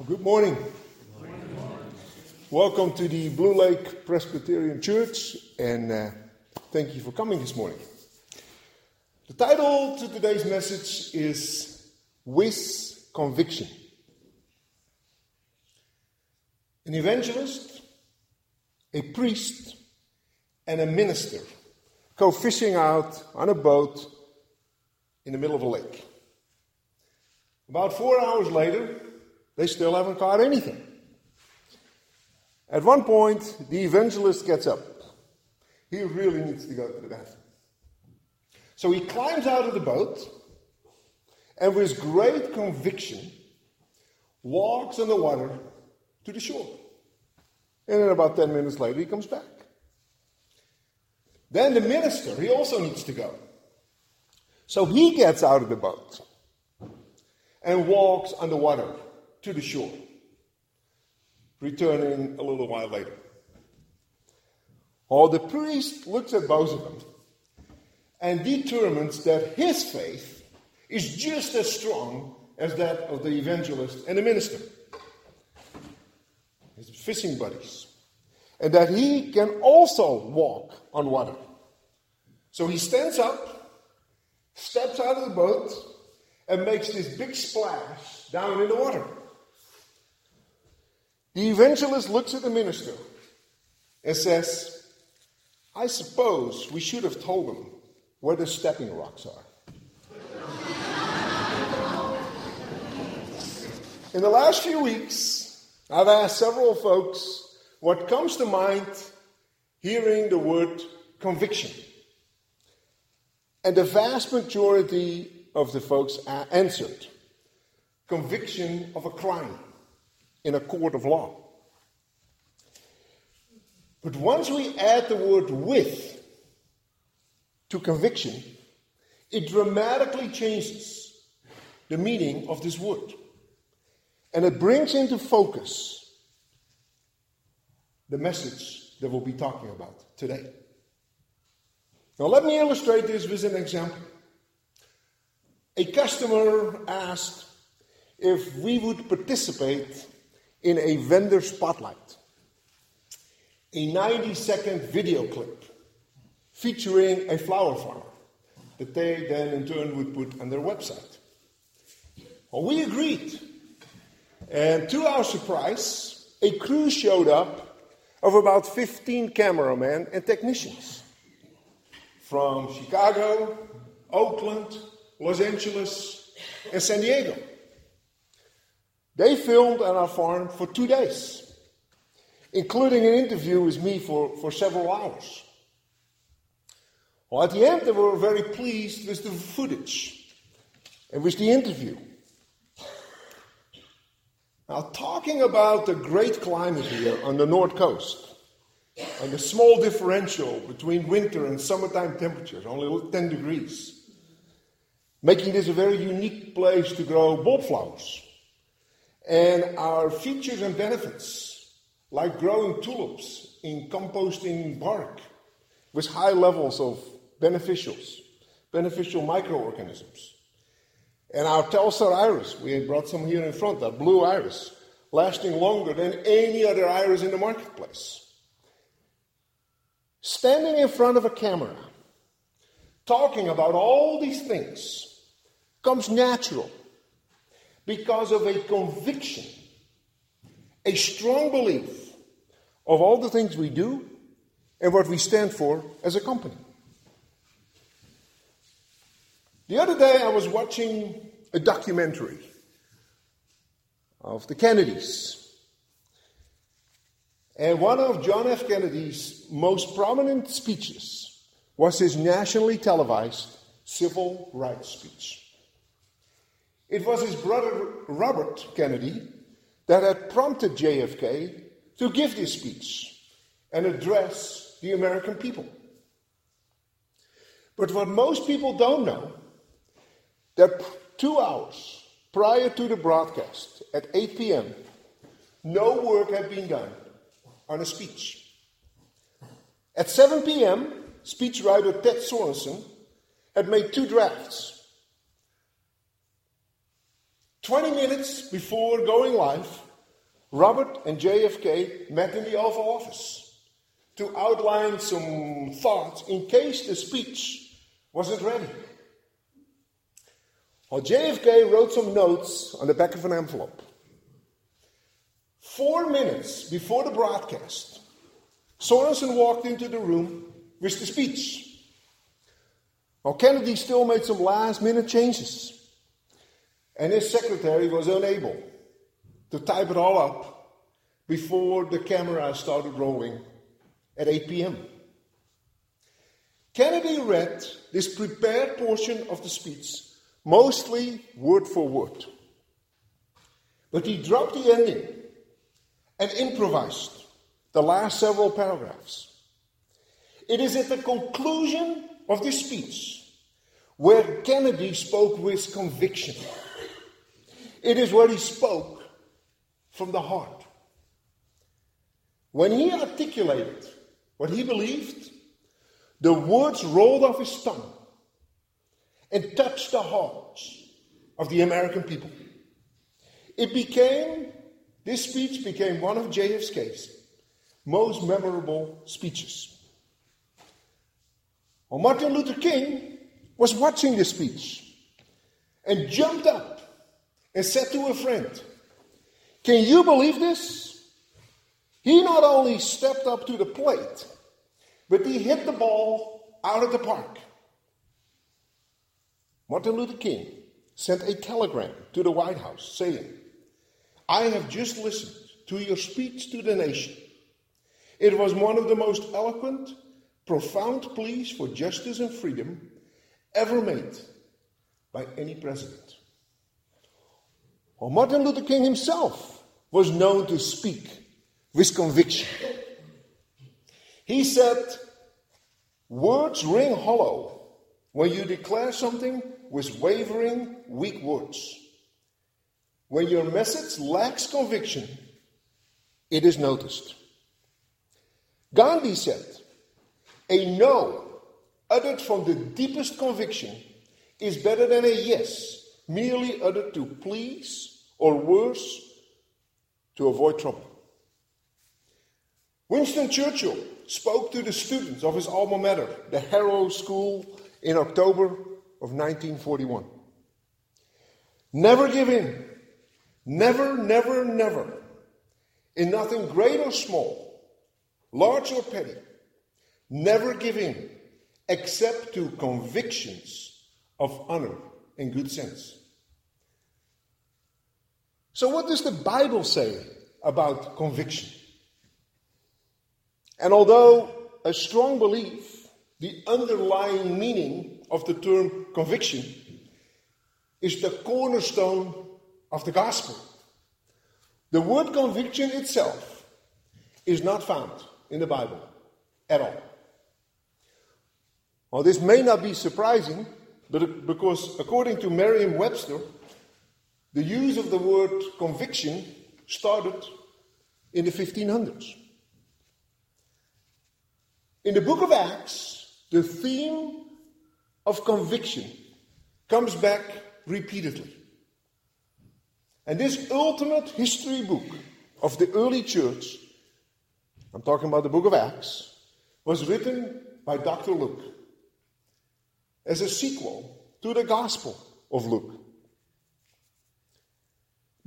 Well, good morning. Welcome to the Blue Lake Presbyterian Church, and uh, thank you for coming this morning. The title to today's message is With Conviction. An evangelist, a priest, and a minister go fishing out on a boat in the middle of a lake. About four hours later, they still haven't caught anything. At one point, the evangelist gets up. He really needs to go to the bathroom. So he climbs out of the boat and, with great conviction, walks on the water to the shore. And then, about 10 minutes later, he comes back. Then the minister, he also needs to go. So he gets out of the boat and walks on the water to the shore, returning a little while later. Or the priest looks at both of them and determines that his faith is just as strong as that of the evangelist and the minister, his fishing buddies, and that he can also walk on water. So he stands up, steps out of the boat, and makes this big splash down in the water. The evangelist looks at the minister and says, I suppose we should have told them where the stepping rocks are. In the last few weeks, I've asked several folks what comes to mind hearing the word conviction. And the vast majority of the folks answered conviction of a crime in a court of law. But once we add the word with to conviction, it dramatically changes the meaning of this word. And it brings into focus the message that we'll be talking about today. Now, let me illustrate this with an example. A customer asked if we would participate in a vendor spotlight, a 90 second video clip featuring a flower farmer that they then in turn would put on their website. Well, we agreed. And to our surprise, a crew showed up of about 15 cameramen and technicians from Chicago, Oakland, Los Angeles, and San Diego. They filmed on our farm for two days, including an interview with me for, for several hours. Well, at the end, they were very pleased with the footage and with the interview. Now, talking about the great climate here on the North Coast and the small differential between winter and summertime temperatures, only 10 degrees, making this a very unique place to grow bulbflowers. And our features and benefits, like growing tulips in composting bark with high levels of beneficials, beneficial microorganisms. And our Telstar iris, we brought some here in front, that blue iris, lasting longer than any other iris in the marketplace. Standing in front of a camera, talking about all these things, comes natural because of a conviction, a strong belief of all the things we do and what we stand for as a company. The other day, I was watching a documentary of the Kennedys. And one of John F. Kennedy's most prominent speeches was his nationally televised civil rights speech. It was his brother Robert Kennedy that had prompted JFK to give this speech and address the American people. But what most people don't know, that two hours prior to the broadcast at 8 p.m., no work had been done on a speech. At 7 p.m., speechwriter Ted Sorensen had made two drafts 20 minutes before going live, Robert and JFK met in the Oval Office to outline some thoughts in case the speech wasn't ready. Well, JFK wrote some notes on the back of an envelope. Four minutes before the broadcast, Sorensen walked into the room with the speech. Well, Kennedy still made some last minute changes, and his secretary was unable to type it all up before the camera started rolling at 8 p.m. Kennedy read this prepared portion of the speech, mostly word for word. But he dropped the ending and improvised the last several paragraphs. It is at the conclusion of this speech where Kennedy spoke with conviction. It is where he spoke from the heart. When he articulated what he believed, the words rolled off his tongue and touched the hearts of the American people. It became, this speech became one of JFK's most memorable speeches. Well, Martin Luther King was watching this speech and jumped up and said to a friend, Can you believe this? He not only stepped up to the plate, but he hit the ball out of the park. Martin Luther King sent a telegram to the White House saying, I have just listened to your speech to the nation. It was one of the most eloquent, profound pleas for justice and freedom ever made by any president. Well, Martin Luther King himself was known to speak with conviction. He said, Words ring hollow when you declare something with wavering, weak words. When your message lacks conviction, it is noticed. Gandhi said, A no uttered from the deepest conviction is better than a yes merely uttered to please or worse, to avoid trouble. Winston Churchill spoke to the students of his alma mater, the Harrow School, in October of 1941. Never give in. Never, never, never. In nothing great or small, large or petty. Never give in except to convictions of honor and good sense. So, what does the Bible say about conviction? And although a strong belief, the underlying meaning of the term conviction is the cornerstone of the gospel. The word conviction itself is not found in the Bible at all. Well, this may not be surprising, but because according to Merriam Webster, the use of the word conviction started in the 1500s. In the book of Acts, the theme of conviction comes back repeatedly. And this ultimate history book of the early church, I'm talking about the book of Acts, was written by Dr. Luke as a sequel to the Gospel of Luke.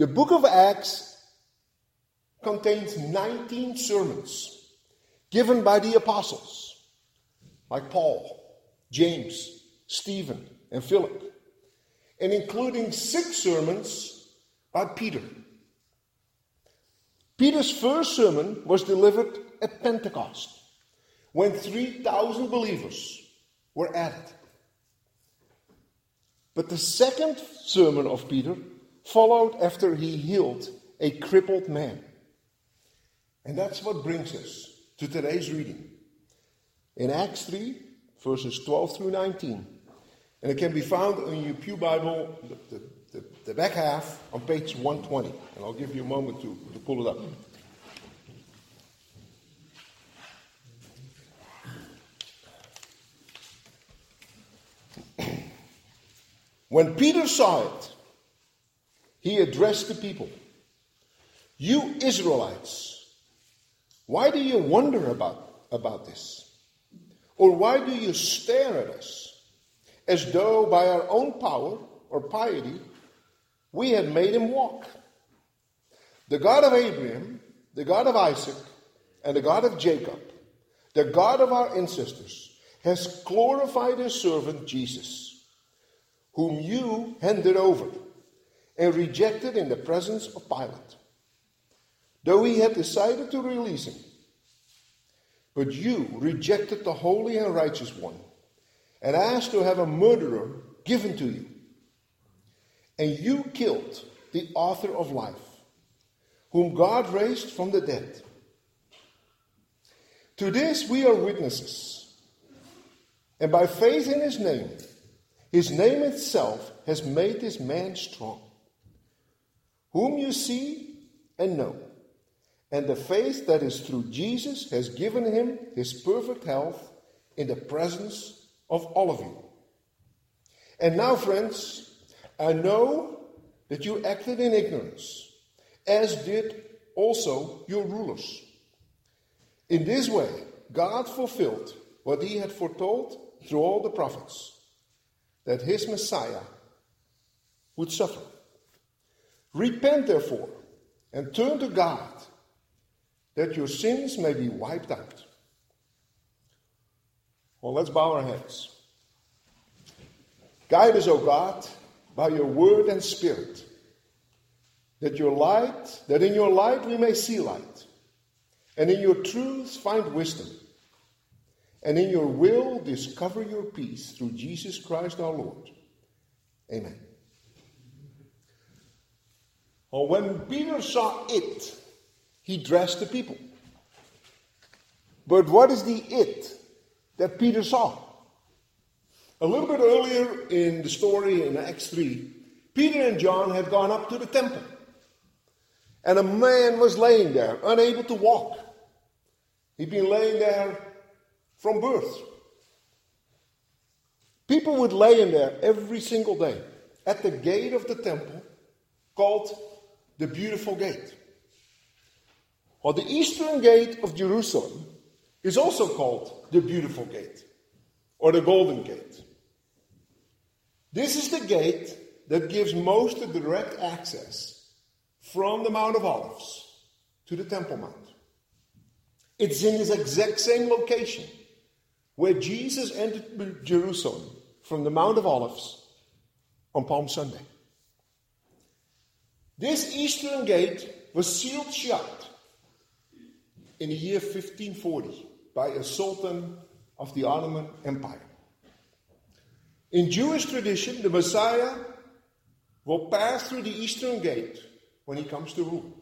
The book of Acts contains 19 sermons given by the apostles, like Paul, James, Stephen, and Philip, and including six sermons by Peter. Peter's first sermon was delivered at Pentecost when 3,000 believers were added. But the second sermon of Peter followed after he healed a crippled man. And that's what brings us to today's reading. In Acts 3, verses 12 through 19. And it can be found in your Pew Bible, the, the, the back half, on page 120. And I'll give you a moment to, to pull it up. when Peter saw it, he addressed the people You Israelites, why do you wonder about, about this? Or why do you stare at us as though by our own power or piety we had made him walk? The God of Abraham, the God of Isaac, and the God of Jacob, the God of our ancestors, has glorified his servant Jesus, whom you handed over and rejected in the presence of Pilate, though he had decided to release him. But you rejected the holy and righteous one and asked to have a murderer given to you. And you killed the author of life, whom God raised from the dead. To this we are witnesses. And by faith in his name, his name itself has made this man strong, whom you see and know. And the faith that is through Jesus has given him his perfect health in the presence of all of you. And now, friends, I know that you acted in ignorance, as did also your rulers. In this way, God fulfilled what he had foretold through all the prophets that his Messiah would suffer. Repent, therefore, and turn to God that your sins may be wiped out. Well, let's bow our heads. Guide us, O God, by your word and spirit, that your light, that in your light we may see light, and in your truth find wisdom, and in your will discover your peace through Jesus Christ our Lord. Amen. Well, when Peter saw it, he dressed the people. But what is the it that Peter saw? A little bit earlier in the story in Acts 3, Peter and John had gone up to the temple. And a man was laying there, unable to walk. He'd been laying there from birth. People would lay in there every single day at the gate of the temple called the Beautiful Gate. Or the eastern gate of Jerusalem is also called the Beautiful Gate or the Golden Gate. This is the gate that gives most direct access from the Mount of Olives to the Temple Mount. It's in this exact same location where Jesus entered Jerusalem from the Mount of Olives on Palm Sunday. This eastern gate was sealed shut in the year 1540 by a sultan of the Ottoman Empire. In Jewish tradition, the Messiah will pass through the eastern gate when he comes to rule.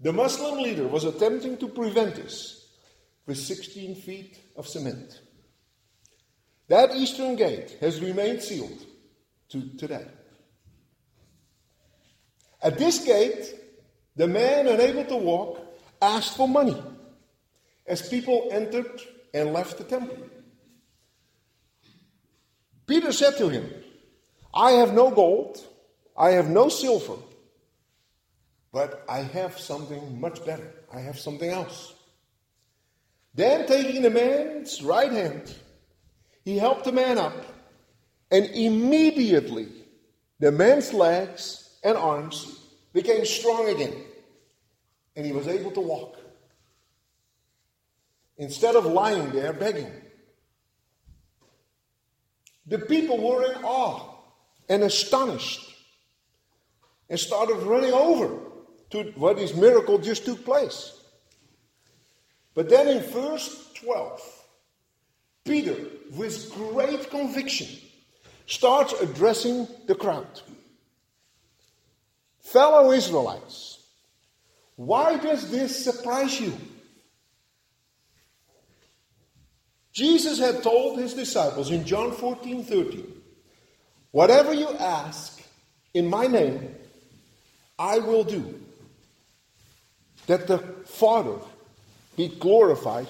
The Muslim leader was attempting to prevent this with 16 feet of cement. That eastern gate has remained sealed to today. At this gate, the man unable to walk asked for money as people entered and left the temple. Peter said to him, I have no gold, I have no silver, but I have something much better. I have something else. Then, taking the man's right hand, he helped the man up, and immediately the man's legs and arms became strong again and he was able to walk. Instead of lying there begging. The people were in awe and astonished and started running over to where this miracle just took place. But then in verse 12, Peter, with great conviction, starts addressing the crowd. Fellow Israelites, why does this surprise you? Jesus had told his disciples in John 14 13, Whatever you ask in my name, I will do, that the Father be glorified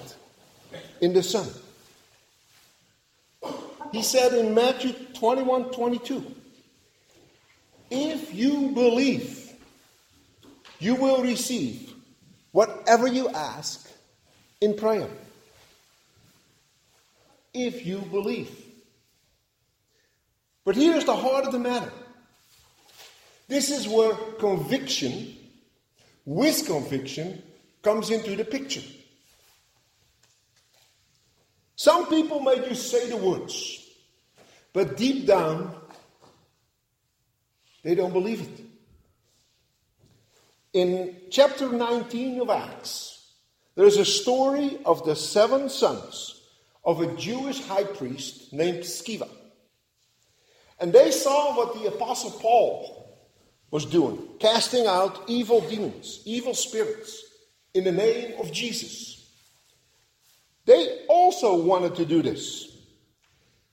in the Son. He said in Matthew 21 22, If you believe, you will receive whatever you ask in prayer. If you believe. But here's the heart of the matter. This is where conviction, with conviction, comes into the picture. Some people may just say the words, but deep down, they don't believe it. In chapter 19 of Acts, there's a story of the seven sons of a Jewish high priest named Sceva. And they saw what the Apostle Paul was doing, casting out evil demons, evil spirits, in the name of Jesus. They also wanted to do this.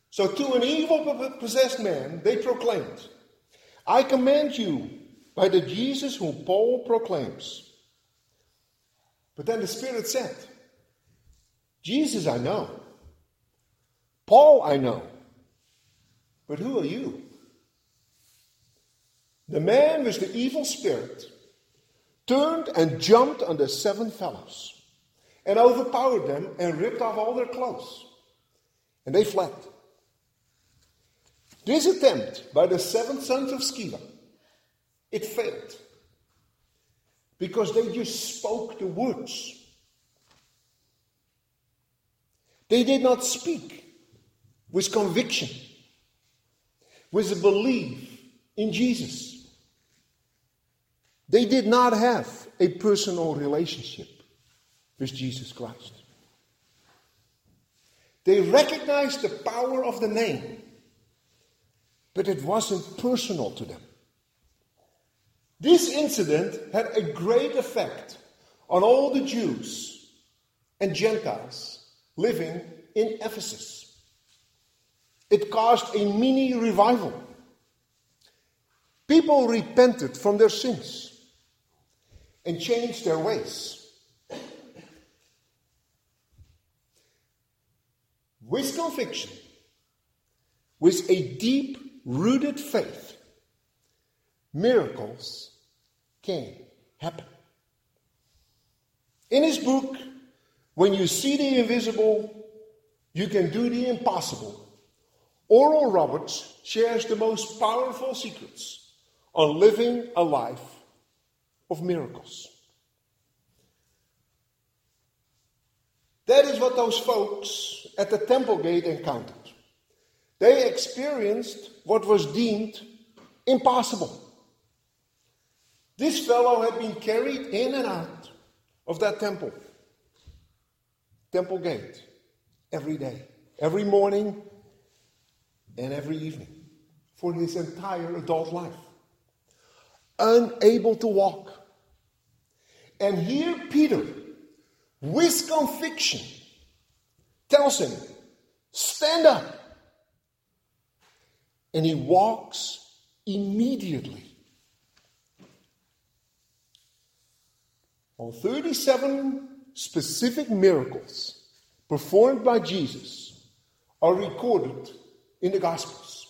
So, to an evil possessed man, they proclaimed, I command you by the Jesus whom Paul proclaims. But then the Spirit said, Jesus I know, Paul I know, but who are you? The man with the evil spirit turned and jumped on the seven fellows and overpowered them and ripped off all their clothes. And they fled. This attempt by the seven sons of Sceva, it failed. Because they just spoke the words. They did not speak with conviction, with a belief in Jesus. They did not have a personal relationship with Jesus Christ. They recognized the power of the name, but it wasn't personal to them. This incident had a great effect on all the Jews and Gentiles living in Ephesus. It caused a mini revival. People repented from their sins and changed their ways. with conviction, with a deep rooted faith, miracles can happen. In his book, When You See the Invisible, You Can Do the Impossible, Oral Roberts shares the most powerful secrets on living a life of miracles. That is what those folks at the temple gate encountered. They experienced what was deemed impossible. This fellow had been carried in and out of that temple, temple gate, every day, every morning, and every evening for his entire adult life. Unable to walk. And here Peter with conviction, tells him, Stand up. And he walks immediately. On 37 specific miracles performed by Jesus are recorded in the Gospels.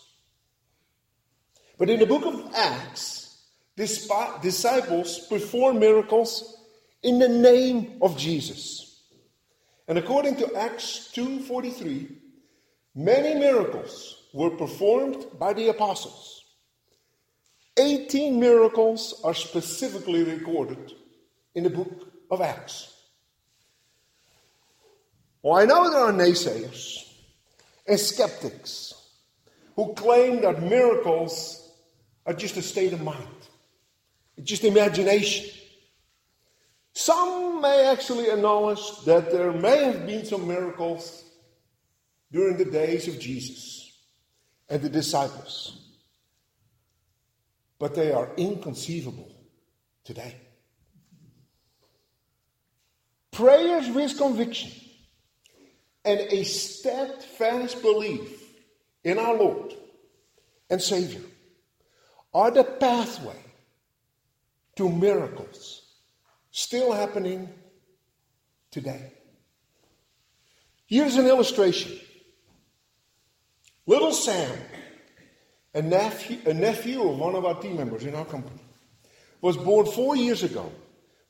But in the book of Acts, disciples perform miracles in the name of Jesus. And according to Acts 2:43, many miracles were performed by the apostles. 18 miracles are specifically recorded in the book of Acts. Well, I know there are naysayers and skeptics who claim that miracles are just a state of mind, just imagination. Some may actually acknowledge that there may have been some miracles during the days of Jesus and the disciples, but they are inconceivable today. Prayers with conviction and a steadfast belief in our Lord and Savior are the pathway to miracles Still happening today. Here's an illustration. Little Sam, a nephew, a nephew of one of our team members in our company, was born four years ago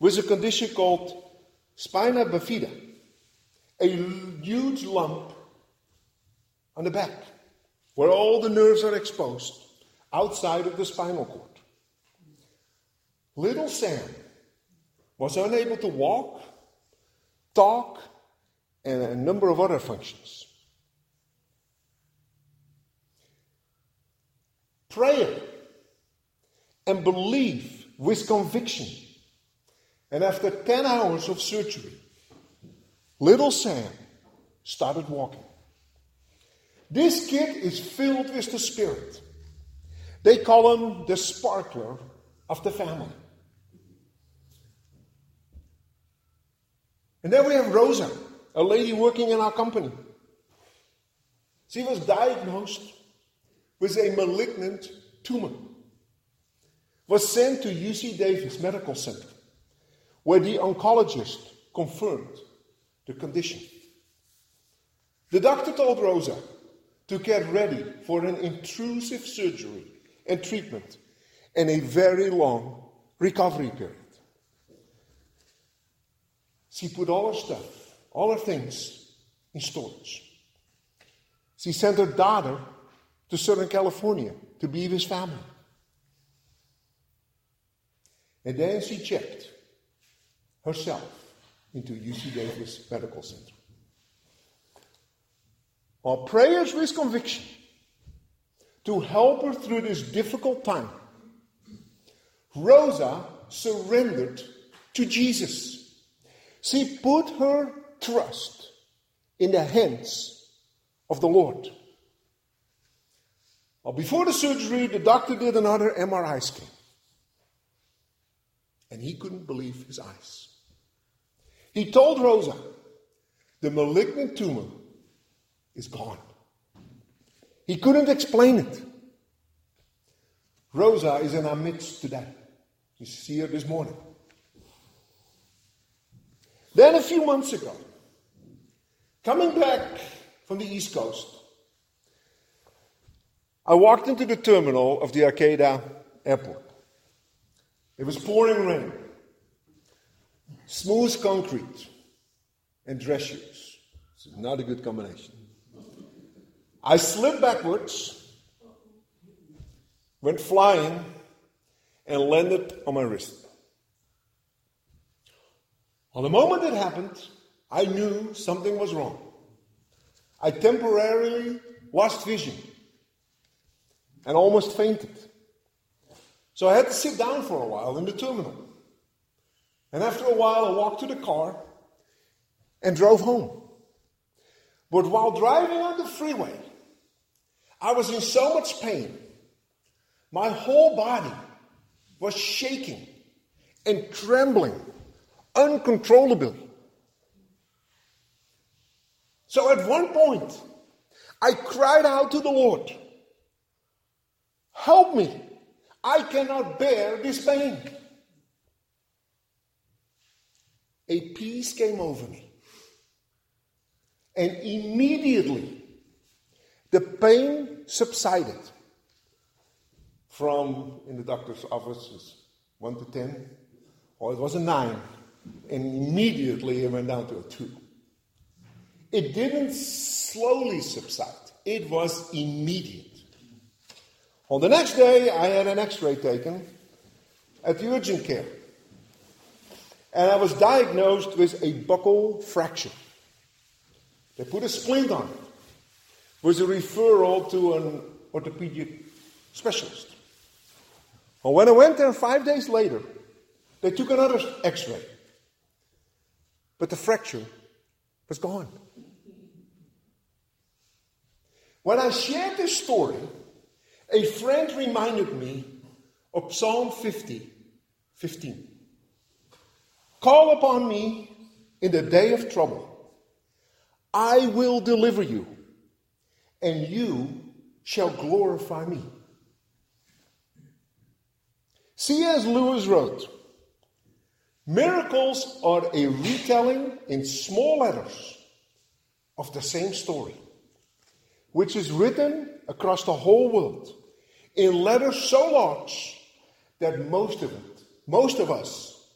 with a condition called spina bifida, a huge lump on the back where all the nerves are exposed outside of the spinal cord. Little Sam was unable to walk, talk, and a number of other functions. Prayer and belief with conviction. And after 10 hours of surgery, little Sam started walking. This kid is filled with the Spirit. They call him the sparkler of the family. And then we have Rosa, a lady working in our company. She was diagnosed with a malignant tumor. Was sent to UC Davis Medical Center, where the oncologist confirmed the condition. The doctor told Rosa to get ready for an intrusive surgery and treatment and a very long recovery period. She put all her stuff, all her things in storage. She sent her daughter to Southern California to be with his family. And then she checked herself into UC Davis Medical Center. Our prayers with conviction to help her through this difficult time, Rosa surrendered to Jesus. She put her trust in the hands of the Lord. Well, before the surgery, the doctor did another MRI scan. And he couldn't believe his eyes. He told Rosa, the malignant tumor is gone. He couldn't explain it. Rosa is in our midst today. You see her this morning. Then a few months ago, coming back from the East Coast, I walked into the terminal of the Arcata airport. It was pouring rain, smooth concrete, and dress shoes. Is not a good combination. I slid backwards, went flying, and landed on my wrist. On the moment it happened, I knew something was wrong. I temporarily lost vision and almost fainted. So I had to sit down for a while in the terminal. And after a while, I walked to the car and drove home. But while driving on the freeway, I was in so much pain. My whole body was shaking and trembling uncontrollably. So at one point, I cried out to the Lord, Help me! I cannot bear this pain. A peace came over me. And immediately, the pain subsided from, in the doctor's office, was 1 to 10, or it was a 9, and immediately it went down to a 2. It didn't slowly subside, it was immediate. On the next day, I had an x ray taken at the urgent care. And I was diagnosed with a buckle fracture. They put a splint on it was a referral to an orthopedic specialist. Well, when I went there five days later, they took another x ray. But the fracture was gone. When I shared this story, a friend reminded me of Psalm 50, 15. Call upon me in the day of trouble. I will deliver you and you shall glorify me. C.S. Lewis wrote Miracles are a retelling in small letters of the same story, which is written across the whole world in letters so large that most of it most of us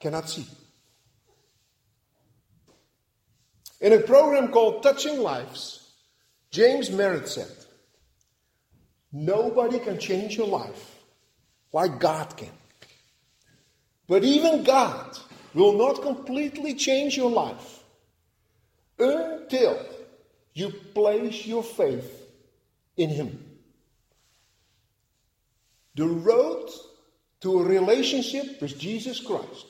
cannot see. In a program called Touching Lives, James Merritt said, Nobody can change your life like God can. But even God will not completely change your life until you place your faith in Him. The road to a relationship with Jesus Christ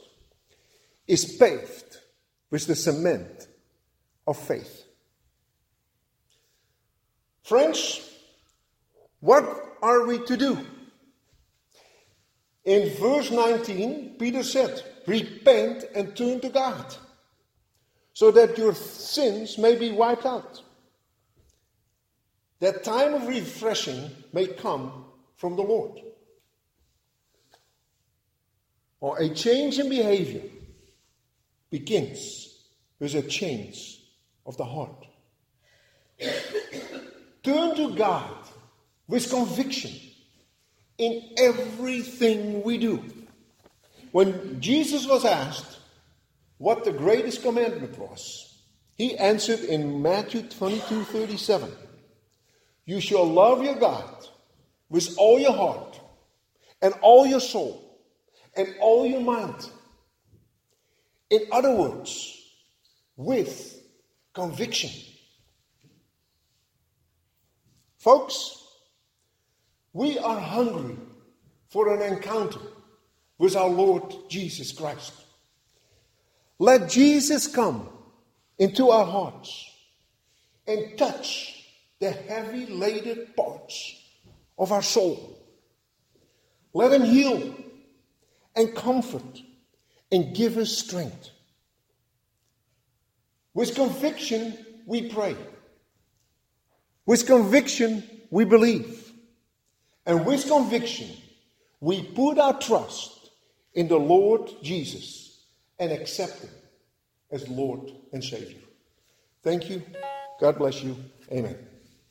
is paved with the cement of faith. Friends, what are we to do? In verse 19, Peter said, Repent and turn to God, so that your sins may be wiped out. That time of refreshing may come from the Lord. Or a change in behavior begins with a change of the heart. Turn to God with conviction in everything we do. When Jesus was asked what the greatest commandment was, he answered in Matthew 22 37 You shall love your God with all your heart, and all your soul, and all your mind. In other words, with conviction. Folks, we are hungry for an encounter with our Lord Jesus Christ. Let Jesus come into our hearts and touch the heavy laden parts of our soul. Let him heal and comfort and give us strength. With conviction, we pray. With conviction, we believe. And with conviction, we put our trust in the Lord Jesus and accept Him as Lord and Savior. Thank you. God bless you. Amen.